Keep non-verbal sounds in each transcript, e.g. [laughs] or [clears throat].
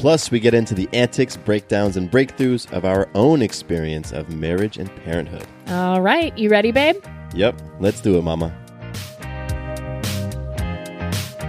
Plus, we get into the antics, breakdowns, and breakthroughs of our own experience of marriage and parenthood. All right, you ready, babe? Yep, let's do it, Mama.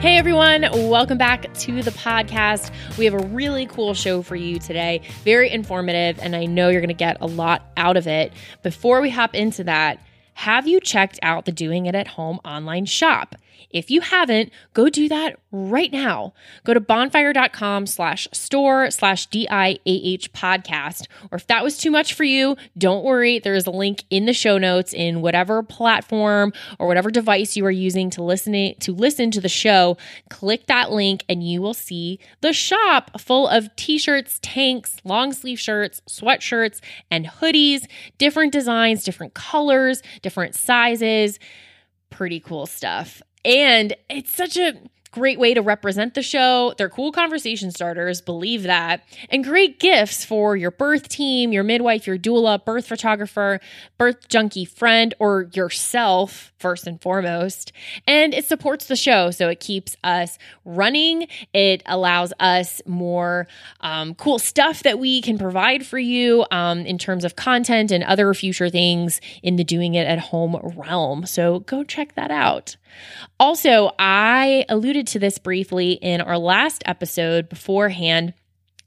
Hey everyone, welcome back to the podcast. We have a really cool show for you today, very informative, and I know you're going to get a lot out of it. Before we hop into that, have you checked out the Doing It at Home online shop? If you haven't, go do that right now. Go to bonfire.com slash store slash DIAH podcast. Or if that was too much for you, don't worry. There is a link in the show notes in whatever platform or whatever device you are using to listen to listen to the show. Click that link and you will see the shop full of t-shirts, tanks, long sleeve shirts, sweatshirts, and hoodies, different designs, different colors, different sizes. Pretty cool stuff. And it's such a great way to represent the show. They're cool conversation starters, believe that, and great gifts for your birth team, your midwife, your doula, birth photographer, birth junkie friend, or yourself, first and foremost. And it supports the show, so it keeps us running. It allows us more um, cool stuff that we can provide for you um, in terms of content and other future things in the doing it at home realm. So go check that out. Also, I alluded to this briefly in our last episode beforehand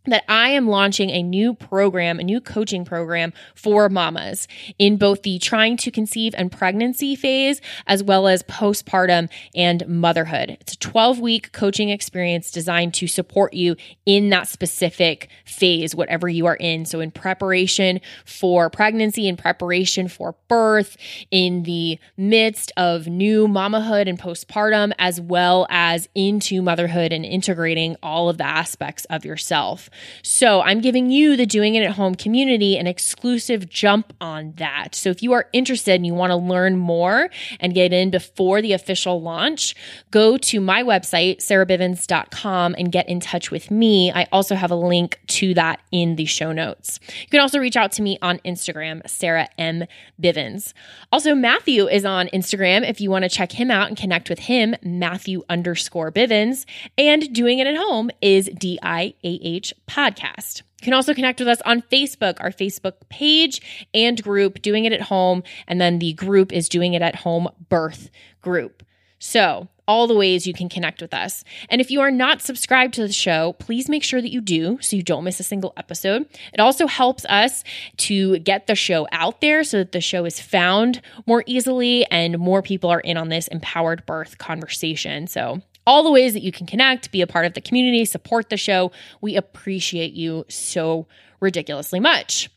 that I am launching a new program, a new coaching program for mamas in both the trying to conceive and pregnancy phase, as well as postpartum and motherhood. It's a 12 week coaching experience designed to support you in that specific phase, whatever you are in. So, in preparation for pregnancy, in preparation for birth, in the midst of new mamahood and postpartum, as well as into motherhood and integrating all of the aspects of yourself. So I'm giving you, the Doing It at Home community, an exclusive jump on that. So if you are interested and you want to learn more and get in before the official launch, go to my website, sarahbivens.com, and get in touch with me. I also have a link to that in the show notes. You can also reach out to me on Instagram, Sarah M. Bivens. Also, Matthew is on Instagram if you want to check him out and connect with him, Matthew underscore Bivens. And Doing It at Home is D I A H podcast. You can also connect with us on Facebook, our Facebook page and group, Doing It at Home. And then the group is Doing It at Home Birth Group. So, all the ways you can connect with us. And if you are not subscribed to the show, please make sure that you do so you don't miss a single episode. It also helps us to get the show out there so that the show is found more easily and more people are in on this empowered birth conversation. So, all the ways that you can connect, be a part of the community, support the show. We appreciate you so ridiculously much.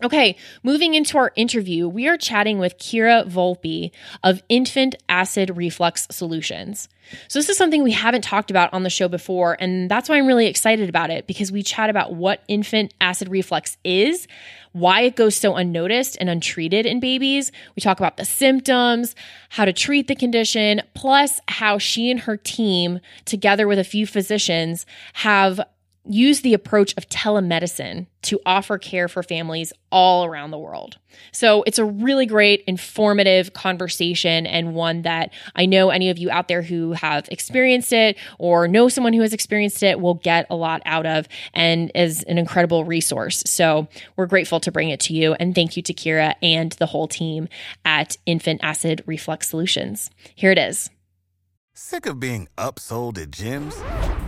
Okay, moving into our interview, we are chatting with Kira Volpe of Infant Acid Reflux Solutions. So, this is something we haven't talked about on the show before, and that's why I'm really excited about it because we chat about what infant acid reflux is, why it goes so unnoticed and untreated in babies. We talk about the symptoms, how to treat the condition, plus how she and her team, together with a few physicians, have use the approach of telemedicine to offer care for families all around the world. So it's a really great, informative conversation and one that I know any of you out there who have experienced it or know someone who has experienced it will get a lot out of and is an incredible resource. So we're grateful to bring it to you. And thank you to Kira and the whole team at Infant Acid Reflux Solutions. Here it is. Sick of being upsold at gyms?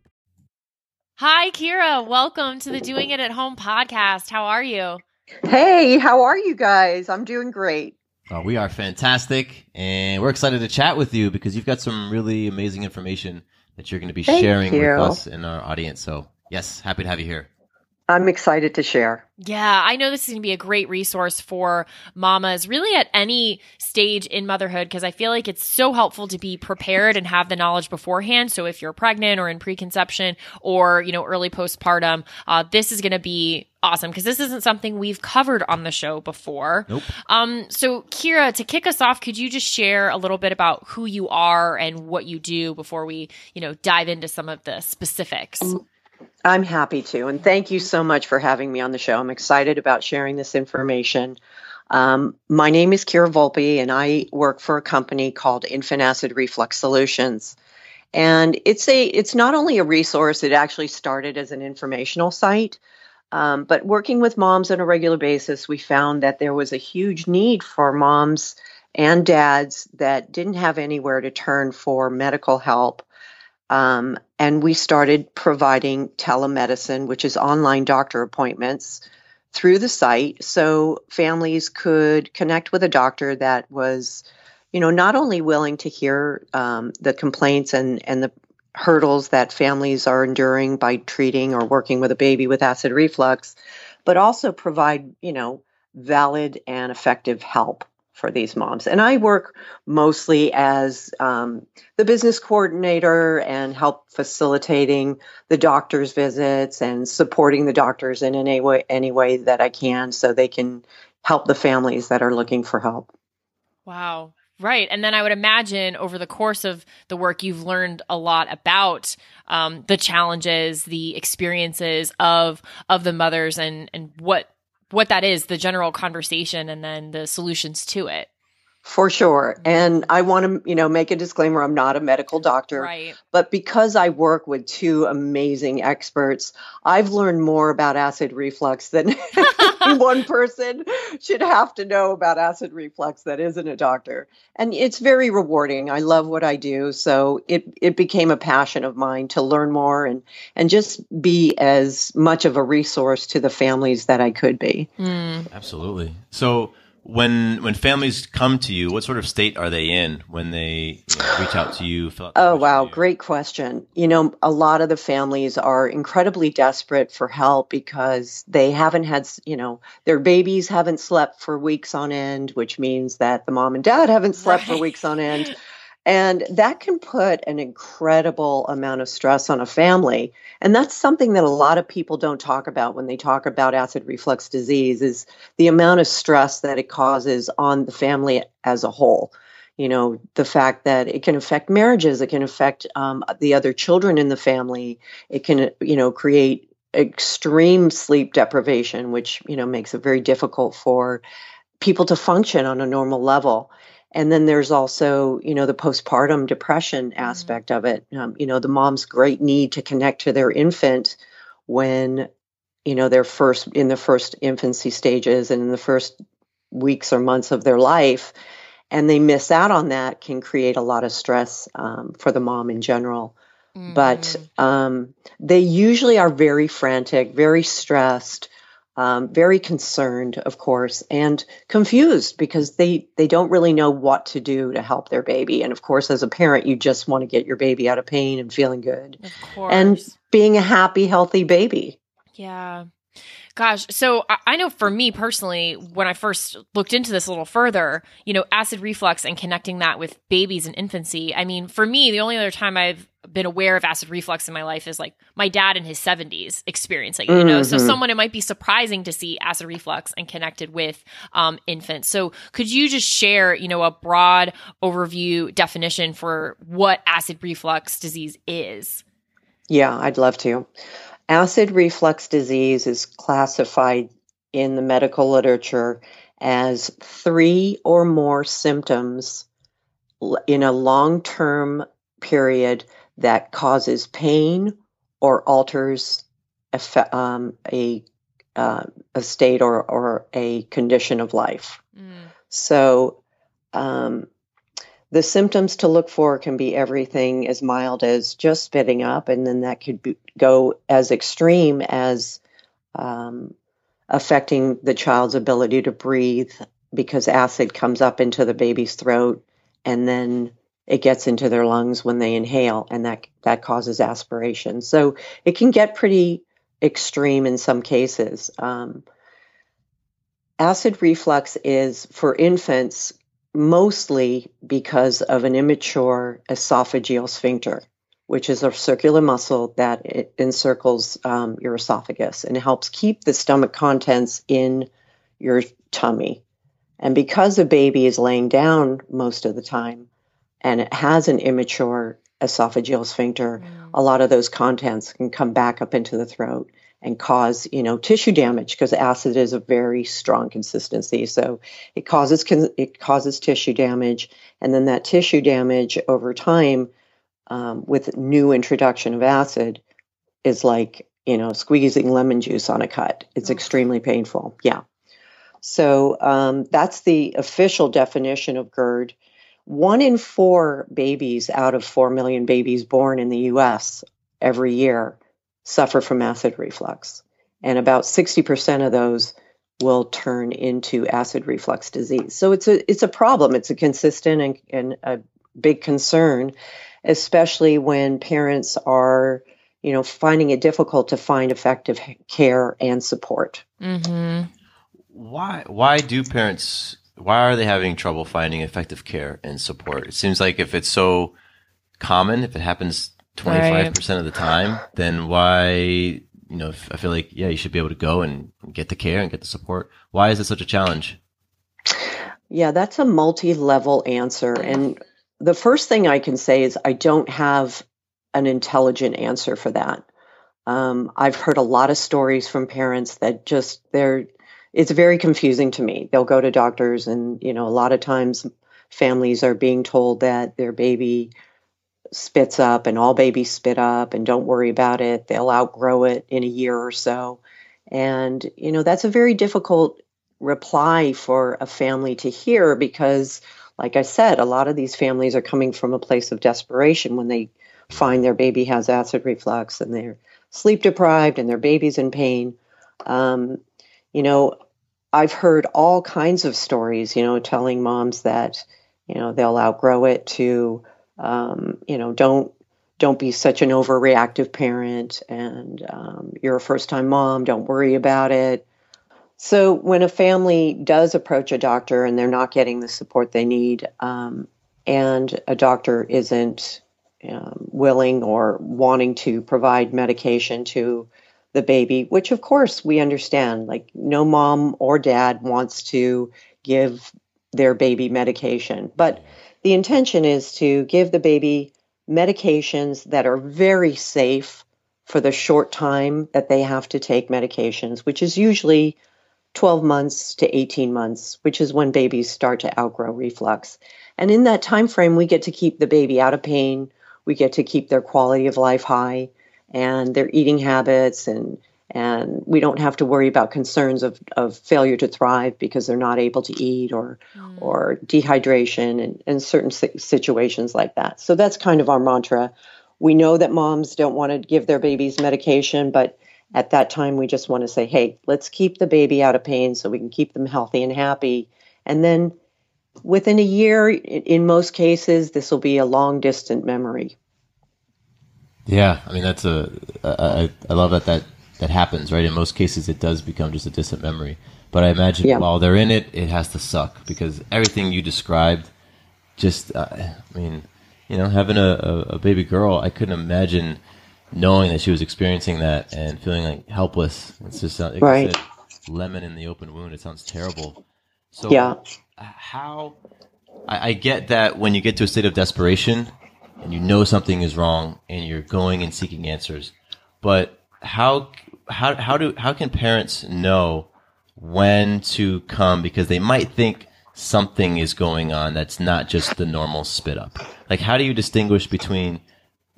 Hi, Kira. Welcome to the Doing It at Home podcast. How are you? Hey, how are you guys? I'm doing great. Uh, we are fantastic, and we're excited to chat with you because you've got some really amazing information that you're going to be Thank sharing you. with us and our audience. So, yes, happy to have you here. I'm excited to share. Yeah, I know this is going to be a great resource for mamas really at any stage in motherhood because I feel like it's so helpful to be prepared and have the knowledge beforehand. So if you're pregnant or in preconception or, you know, early postpartum, uh, this is going to be awesome because this isn't something we've covered on the show before. Nope. Um, so Kira, to kick us off, could you just share a little bit about who you are and what you do before we, you know, dive into some of the specifics? I'm happy to. And thank you so much for having me on the show. I'm excited about sharing this information. Um, my name is Kira Volpe, and I work for a company called Infant Acid Reflux Solutions. And it's a it's not only a resource, it actually started as an informational site. Um, but working with moms on a regular basis, we found that there was a huge need for moms and dads that didn't have anywhere to turn for medical help um, and we started providing telemedicine, which is online doctor appointments through the site. So families could connect with a doctor that was, you know, not only willing to hear um, the complaints and, and the hurdles that families are enduring by treating or working with a baby with acid reflux, but also provide, you know, valid and effective help for these moms. And I work mostly as um, the business coordinator and help facilitating the doctor's visits and supporting the doctors in any way, any way that I can so they can help the families that are looking for help. Wow. Right. And then I would imagine over the course of the work, you've learned a lot about um, the challenges, the experiences of of the mothers and and what what that is, the general conversation and then the solutions to it. For sure. And I want to, you know, make a disclaimer I'm not a medical doctor, Right. but because I work with two amazing experts, I've learned more about acid reflux than [laughs] one [laughs] person should have to know about acid reflux that isn't a doctor. And it's very rewarding. I love what I do, so it it became a passion of mine to learn more and and just be as much of a resource to the families that I could be. Mm. Absolutely. So, when when families come to you, what sort of state are they in when they you know, reach out to you? Fill out Oh, wow. questionnaire? Great question. You know, a lot of the families are incredibly desperate for help because they haven't had, you know, their babies haven't slept for weeks on end, which means that the mom and dad haven't slept for weeks on end. [laughs] And that can put an incredible amount of stress on a family. And that's something that a lot of people don't talk about when they talk about acid reflux disease is the amount of stress that it causes on the family as a whole. You know the fact that it can affect marriages it can affect um, the other children in the family. It can you know create extreme sleep deprivation which you know makes it very difficult for people to function on a normal level and then there's also you know the postpartum depression aspect of it. Um, you know the mom's great need to connect to their infant when you know they're first in the first infancy stages and in the first weeks or months of their life and they miss out on that can create a lot of stress um, for the mom in general. But Mm. um, they usually are very frantic very stressed um, very concerned of course and confused because they they don't really know what to do to help their baby and of course as a parent you just want to get your baby out of pain and feeling good of course. and being a happy healthy baby Yeah. Gosh, so I, know for me personally, when I first looked into this a little further, you know, acid reflux and connecting that with babies and infancy. I mean, for me, the only other time I've been aware of acid reflux in my life is like my dad in his 70s experiencing, you know. So Mhm. someone it might be surprising to see acid reflux and connected with um, infants. So could you just share, you know, a broad overview definition for what acid reflux disease is? Yeah, I'd love to. Acid reflux disease is classified in the medical literature as three or more symptoms in a long term period that causes pain or alters a, um, a, uh, a state or, or a condition of life. Mm. So, um, the symptoms to look for can be everything as mild as just spitting up, and then that could be, go as extreme as um, affecting the child's ability to breathe because acid comes up into the baby's throat and then it gets into their lungs when they inhale and that that causes aspiration. So it can get pretty extreme in some cases. Um, acid reflux is for infants mostly because of an immature esophageal sphincter which is a circular muscle that encircles um, your esophagus and helps keep the stomach contents in your tummy. And because a baby is laying down most of the time and it has an immature esophageal sphincter, mm. a lot of those contents can come back up into the throat and cause, you know, tissue damage because acid is a very strong consistency. So it causes it causes tissue damage, and then that tissue damage over time um, with new introduction of acid is like you know squeezing lemon juice on a cut. It's oh. extremely painful. Yeah. So um, that's the official definition of GERD. One in four babies out of four million babies born in the U.S. every year suffer from acid reflux, and about sixty percent of those will turn into acid reflux disease. So it's a it's a problem. It's a consistent and, and a big concern especially when parents are, you know, finding it difficult to find effective care and support. Mm-hmm. Why? Why do parents? Why are they having trouble finding effective care and support? It seems like if it's so common, if it happens twenty five percent of the time, then why? You know, I feel like yeah, you should be able to go and get the care and get the support. Why is it such a challenge? Yeah, that's a multi level answer. And the first thing I can say is I don't have an intelligent answer for that. Um, I've heard a lot of stories from parents that just they're it's very confusing to me. They'll go to doctors and you know a lot of times families are being told that their baby spits up and all babies spit up and don't worry about it. They'll outgrow it in a year or so. And you know that's a very difficult reply for a family to hear because like I said, a lot of these families are coming from a place of desperation when they find their baby has acid reflux and they're sleep deprived and their baby's in pain. Um, you know, I've heard all kinds of stories, you know, telling moms that, you know, they'll outgrow it to, um, you know, don't don't be such an overreactive parent and um, you're a first time mom don't worry about it. So, when a family does approach a doctor and they're not getting the support they need, um, and a doctor isn't um, willing or wanting to provide medication to the baby, which of course we understand, like no mom or dad wants to give their baby medication, but the intention is to give the baby medications that are very safe for the short time that they have to take medications, which is usually 12 months to 18 months, which is when babies start to outgrow reflux. And in that time frame, we get to keep the baby out of pain. We get to keep their quality of life high and their eating habits and and we don't have to worry about concerns of, of failure to thrive because they're not able to eat or mm. or dehydration and, and certain situations like that. So that's kind of our mantra. We know that moms don't want to give their babies medication, but at that time we just want to say hey let's keep the baby out of pain so we can keep them healthy and happy and then within a year in most cases this will be a long distant memory yeah i mean that's a I, I love that that that happens right in most cases it does become just a distant memory but i imagine yeah. while they're in it it has to suck because everything you described just uh, i mean you know having a, a, a baby girl i couldn't imagine knowing that she was experiencing that and feeling like helpless. It's just like right. Said, lemon in the open wound. It sounds terrible. So yeah, how? I, I get that when you get to a state of desperation and you know something is wrong and you're going and seeking answers, but how how how do how can parents know when to come because they might think something is going on that's not just the normal spit up. Like how do you distinguish between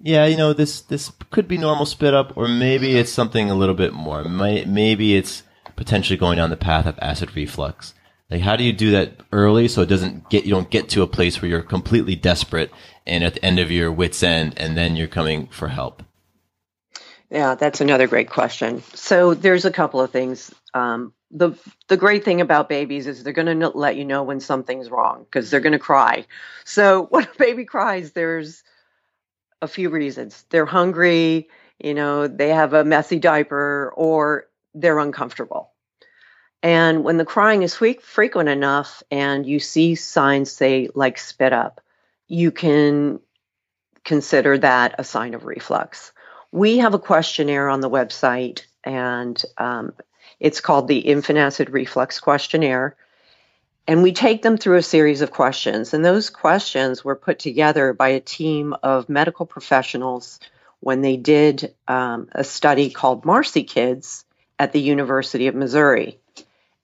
yeah, you know, this this could be normal spit up, or maybe it's something a little bit more. Maybe it's potentially going down the path of acid reflux. Like, how do you do that early so it doesn't get you don't get to a place where you're completely desperate and at the end of your wits end, and then you're coming for help? Yeah, that's another great question. So there's a couple of things. Um, the the great thing about babies is they're going to let you know when something's wrong because they're going to cry. So [laughs] when a baby cries, there's a few reasons. They're hungry, you know, they have a messy diaper, or they're uncomfortable. And when the crying is frequent enough, and you see signs, say like spit up, you can consider that a sign of reflux. We have a questionnaire on the website, and um, it's called the Infant Acid Reflux Questionnaire. And we take them through a series of questions. And those questions were put together by a team of medical professionals when they did um, a study called Marcy Kids at the University of Missouri.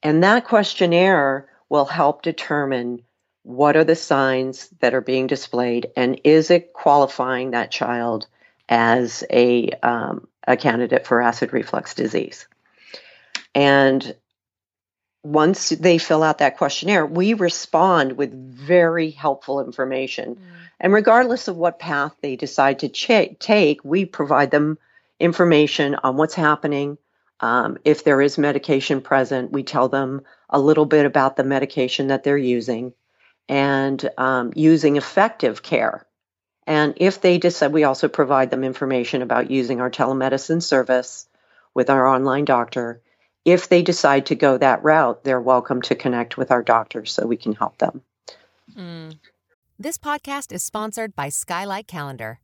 And that questionnaire will help determine what are the signs that are being displayed and is it qualifying that child as a, um, a candidate for acid reflux disease. And once they fill out that questionnaire, we respond with very helpful information. Mm. And regardless of what path they decide to ch- take, we provide them information on what's happening. Um, if there is medication present, we tell them a little bit about the medication that they're using and um, using effective care. And if they decide, we also provide them information about using our telemedicine service with our online doctor. If they decide to go that route, they're welcome to connect with our doctor so we can help them. Mm. This podcast is sponsored by Skylight Calendar.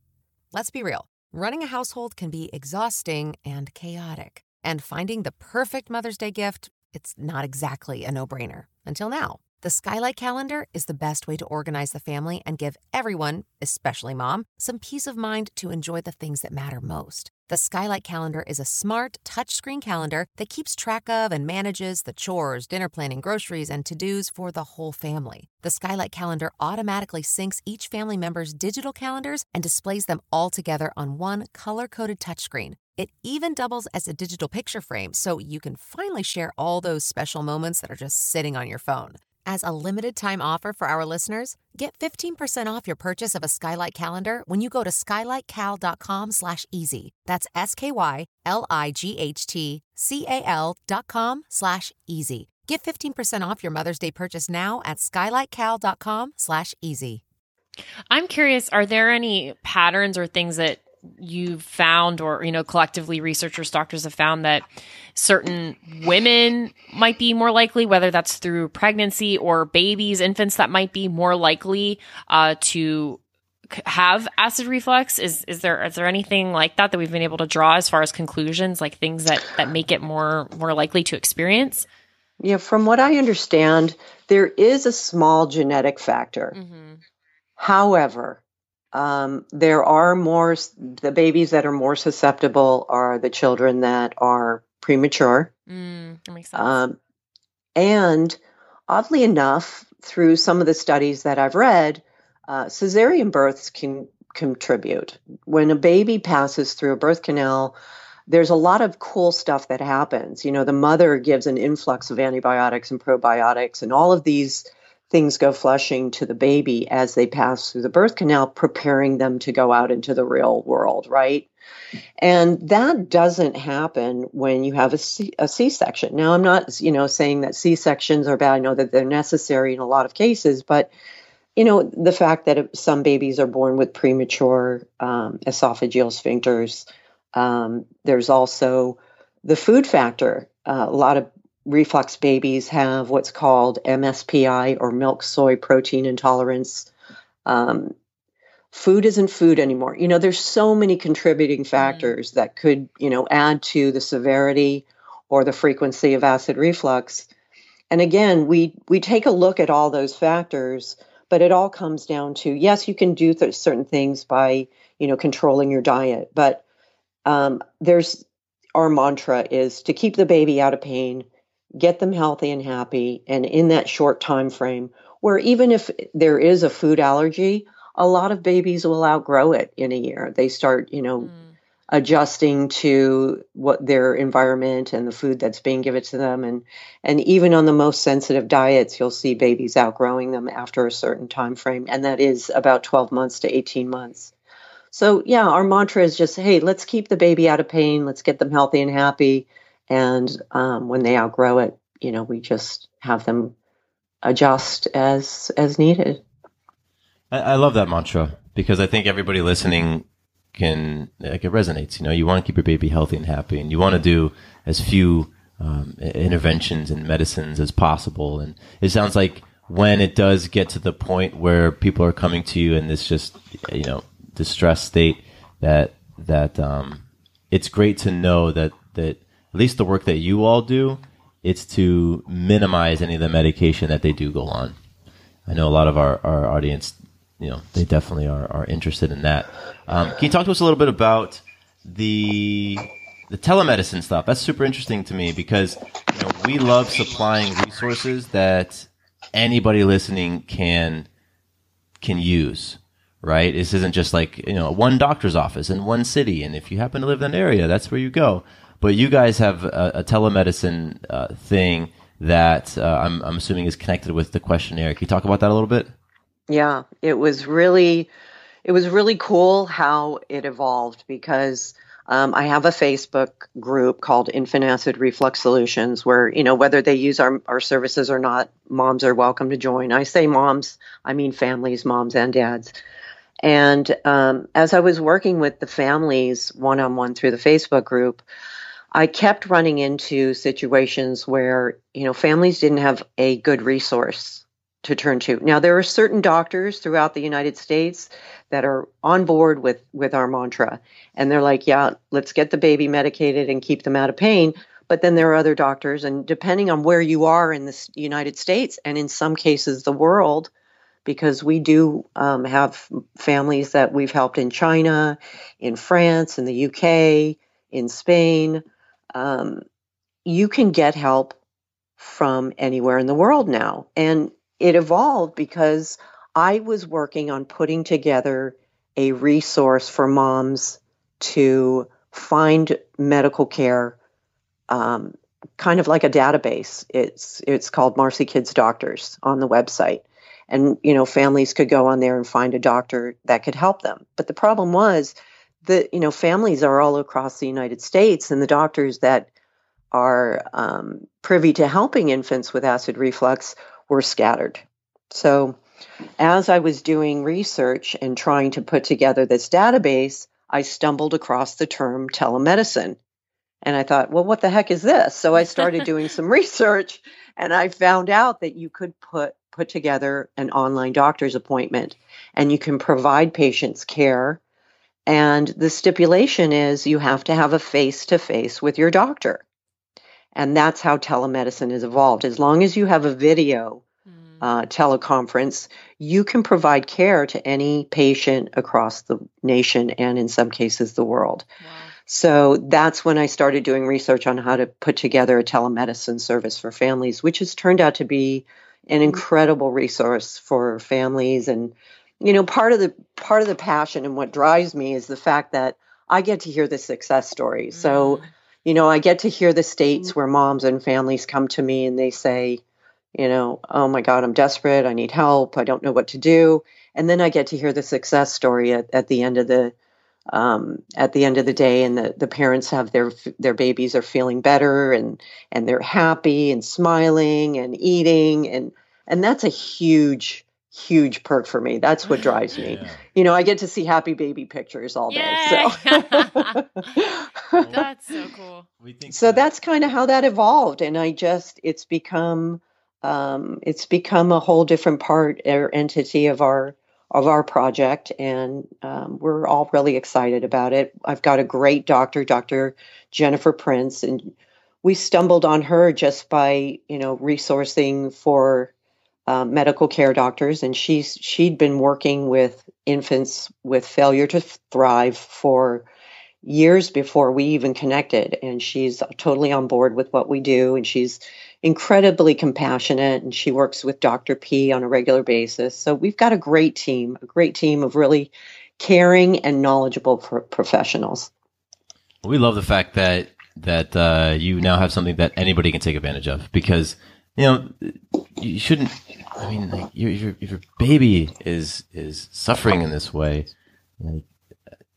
Let's be real running a household can be exhausting and chaotic, and finding the perfect Mother's Day gift, it's not exactly a no brainer until now. The Skylight Calendar is the best way to organize the family and give everyone, especially mom, some peace of mind to enjoy the things that matter most. The Skylight Calendar is a smart, touchscreen calendar that keeps track of and manages the chores, dinner planning, groceries, and to dos for the whole family. The Skylight Calendar automatically syncs each family member's digital calendars and displays them all together on one color coded touchscreen. It even doubles as a digital picture frame so you can finally share all those special moments that are just sitting on your phone. As a limited time offer for our listeners, get 15% off your purchase of a Skylight calendar when you go to skylightcal.com slash easy. That's S-K-Y-L-I-G-H-T-C-A-L dot com slash easy. Get 15% off your Mother's Day purchase now at skylightcal.com slash easy. I'm curious, are there any patterns or things that you've found or you know collectively researchers doctors have found that certain women might be more likely whether that's through pregnancy or babies infants that might be more likely uh, to have acid reflux. Is is there is there anything like that that we've been able to draw as far as conclusions like things that that make it more more likely to experience? Yeah from what i understand there is a small genetic factor. Mm-hmm. however um, there are more, the babies that are more susceptible are the children that are premature. Mm, that makes sense. Um, and oddly enough, through some of the studies that I've read, uh, cesarean births can contribute. When a baby passes through a birth canal, there's a lot of cool stuff that happens. You know, the mother gives an influx of antibiotics and probiotics, and all of these things go flushing to the baby as they pass through the birth canal, preparing them to go out into the real world, right? And that doesn't happen when you have a C- a C-section. Now, I'm not, you know, saying that C-sections are bad. I know that they're necessary in a lot of cases, but you know, the fact that some babies are born with premature um, esophageal sphincters. Um, there's also the food factor. Uh, a lot of reflux babies have what's called MSPI or milk soy protein intolerance. Um, food isn't food anymore. You know, there's so many contributing mm-hmm. factors mm-hmm. that could, you know, add to the severity or the frequency of acid reflux. And again, we we take a look at all those factors, but it all comes down to yes, you can do th- certain things by you know controlling your diet, but um, there's our mantra is to keep the baby out of pain get them healthy and happy and in that short time frame where even if there is a food allergy a lot of babies will outgrow it in a year they start you know mm. adjusting to what their environment and the food that's being given to them and and even on the most sensitive diets you'll see babies outgrowing them after a certain time frame and that is about 12 months to 18 months So, yeah, our mantra is just hey, let's keep the baby out of pain, let's get them healthy and happy. And um, when they outgrow it, you know, we just have them adjust as as needed. I, I love that mantra because I think everybody listening can like it resonates. You know, you want to keep your baby healthy and happy, and you want to do as few um, interventions and medicines as possible. And it sounds like when it does get to the point where people are coming to you in this just you know distress state, that that um, it's great to know that that at least the work that you all do, it's to minimize any of the medication that they do go on. I know a lot of our, our audience, you know, they definitely are, are interested in that. Um, can you talk to us a little bit about the the telemedicine stuff? That's super interesting to me because you know, we love supplying resources that anybody listening can can use. Right? This isn't just like you know one doctor's office in one city, and if you happen to live in an area, that's where you go. But you guys have a, a telemedicine uh, thing that uh, I'm, I'm assuming is connected with the questionnaire. Can you talk about that a little bit? Yeah, it was really, it was really cool how it evolved because um, I have a Facebook group called Infant Acid Reflux Solutions where, you know, whether they use our, our services or not, moms are welcome to join. I say moms, I mean families, moms and dads. And um, as I was working with the families one on one through the Facebook group, I kept running into situations where, you know, families didn't have a good resource to turn to. Now there are certain doctors throughout the United States that are on board with with our mantra and they're like, yeah, let's get the baby medicated and keep them out of pain. But then there are other doctors and depending on where you are in the United States and in some cases the world because we do um, have families that we've helped in China, in France, in the UK, in Spain, um, you can get help from anywhere in the world now. And it evolved because I was working on putting together a resource for moms to find medical care, um, kind of like a database. It's it's called Marcy Kids Doctors on the website, and you know families could go on there and find a doctor that could help them. But the problem was the you know families are all across the United States, and the doctors that are um, privy to helping infants with acid reflux were scattered. So, as I was doing research and trying to put together this database, I stumbled across the term telemedicine. And I thought, well, what the heck is this? So I started [laughs] doing some research and I found out that you could put put together an online doctor's appointment and you can provide patients care and the stipulation is you have to have a face to face with your doctor. And that's how telemedicine has evolved. As long as you have a video mm. uh, teleconference, you can provide care to any patient across the nation and in some cases the world. Wow. So that's when I started doing research on how to put together a telemedicine service for families, which has turned out to be an mm. incredible resource for families and you know part of the part of the passion and what drives me is the fact that i get to hear the success stories mm-hmm. so you know i get to hear the states mm-hmm. where moms and families come to me and they say you know oh my god i'm desperate i need help i don't know what to do and then i get to hear the success story at, at the end of the um, at the end of the day and the, the parents have their their babies are feeling better and and they're happy and smiling and eating and and that's a huge huge perk for me. That's what drives me. Yeah. You know, I get to see happy baby pictures all day. So [laughs] [laughs] that's so cool. so that. that's kind of how that evolved, and I just it's become um, it's become a whole different part or entity of our of our project, and um, we're all really excited about it. I've got a great doctor, Dr. Jennifer Prince, and we stumbled on her just by you know resourcing for uh, medical care doctors, and she's she'd been working with infants with failure to thrive for years before we even connected. And she's totally on board with what we do, and she's incredibly compassionate, and she works with Dr. P on a regular basis. So we've got a great team, a great team of really caring and knowledgeable pro- professionals. We love the fact that that uh, you now have something that anybody can take advantage of because you know, you shouldn't. I mean, like, your, your, if your baby is is suffering in this way, like,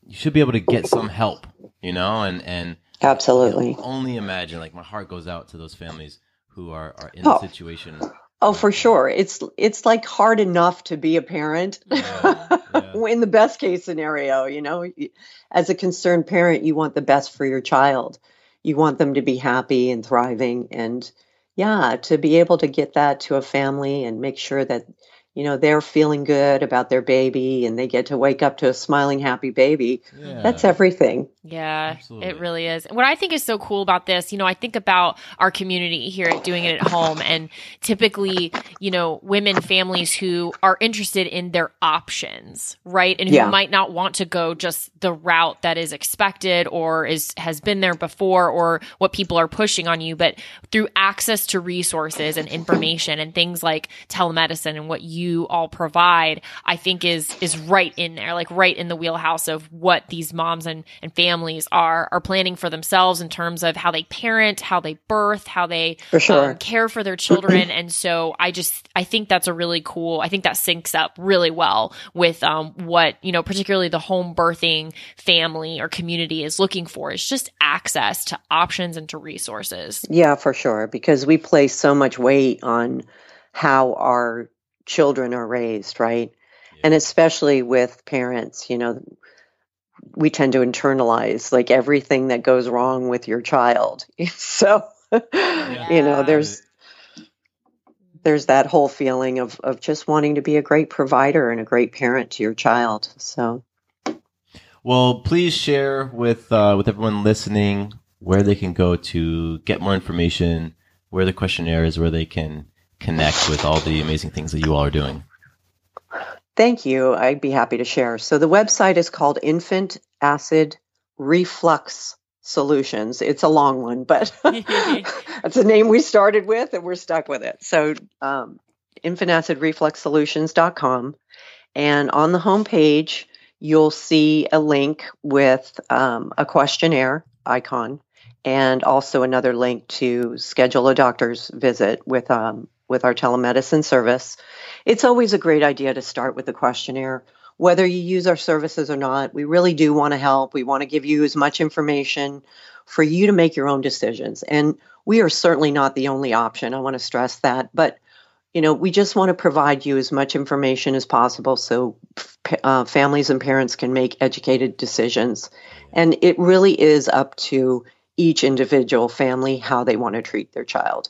you should be able to get some help, you know, and and absolutely only imagine. Like my heart goes out to those families who are are in oh. the situation. Oh, for sure. It's it's like hard enough to be a parent. Yeah, yeah. [laughs] in the best case scenario, you know, as a concerned parent, you want the best for your child. You want them to be happy and thriving and yeah, to be able to get that to a family and make sure that you know they're feeling good about their baby and they get to wake up to a smiling happy baby yeah. that's everything yeah Absolutely. it really is what i think is so cool about this you know i think about our community here at doing it at home and typically you know women families who are interested in their options right and who yeah. might not want to go just the route that is expected or is has been there before or what people are pushing on you but through access to resources and information and things like telemedicine and what you you all provide, I think is is right in there, like right in the wheelhouse of what these moms and, and families are are planning for themselves in terms of how they parent, how they birth, how they for sure. um, care for their children. [clears throat] and so I just I think that's a really cool. I think that syncs up really well with um, what you know, particularly the home birthing family or community is looking for. Is just access to options and to resources. Yeah, for sure, because we place so much weight on how our children are raised, right? Yeah. And especially with parents, you know, we tend to internalize like everything that goes wrong with your child. [laughs] so, yeah. you know, there's there's that whole feeling of of just wanting to be a great provider and a great parent to your child. So, well, please share with uh, with everyone listening where they can go to get more information, where the questionnaire is, where they can connect with all the amazing things that you all are doing? Thank you. I'd be happy to share. So the website is called Infant Acid Reflux Solutions. It's a long one, but [laughs] that's the name we started with and we're stuck with it. So um, infantacidrefluxsolutions.com. And on the homepage, you'll see a link with um, a questionnaire icon and also another link to schedule a doctor's visit with um, with our telemedicine service, it's always a great idea to start with a questionnaire. Whether you use our services or not, we really do want to help. We want to give you as much information for you to make your own decisions. And we are certainly not the only option. I want to stress that. But, you know, we just want to provide you as much information as possible so uh, families and parents can make educated decisions. And it really is up to each individual family how they want to treat their child.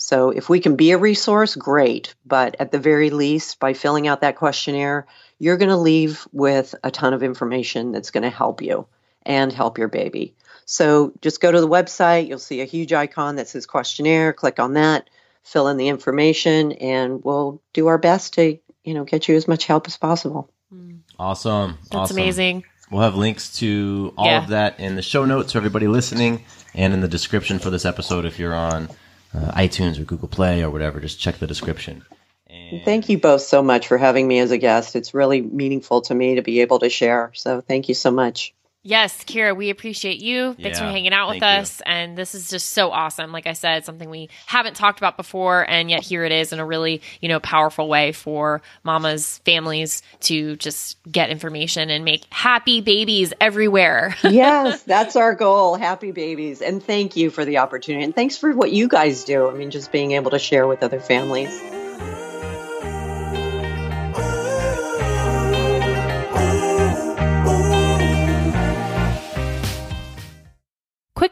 So if we can be a resource, great. But at the very least, by filling out that questionnaire, you're going to leave with a ton of information that's going to help you and help your baby. So just go to the website. You'll see a huge icon that says questionnaire. Click on that, fill in the information, and we'll do our best to you know get you as much help as possible. Mm. Awesome. That's awesome. amazing. We'll have links to all yeah. of that in the show notes for everybody listening and in the description for this episode if you're on uh, iTunes or Google Play or whatever. Just check the description. And thank you both so much for having me as a guest. It's really meaningful to me to be able to share. So thank you so much. Yes, Kira, we appreciate you. Thanks yeah, for hanging out with us. You. And this is just so awesome. Like I said, something we haven't talked about before, and yet here it is in a really, you know, powerful way for mamas, families to just get information and make happy babies everywhere. [laughs] yes, that's our goal. Happy babies. And thank you for the opportunity. And thanks for what you guys do. I mean, just being able to share with other families.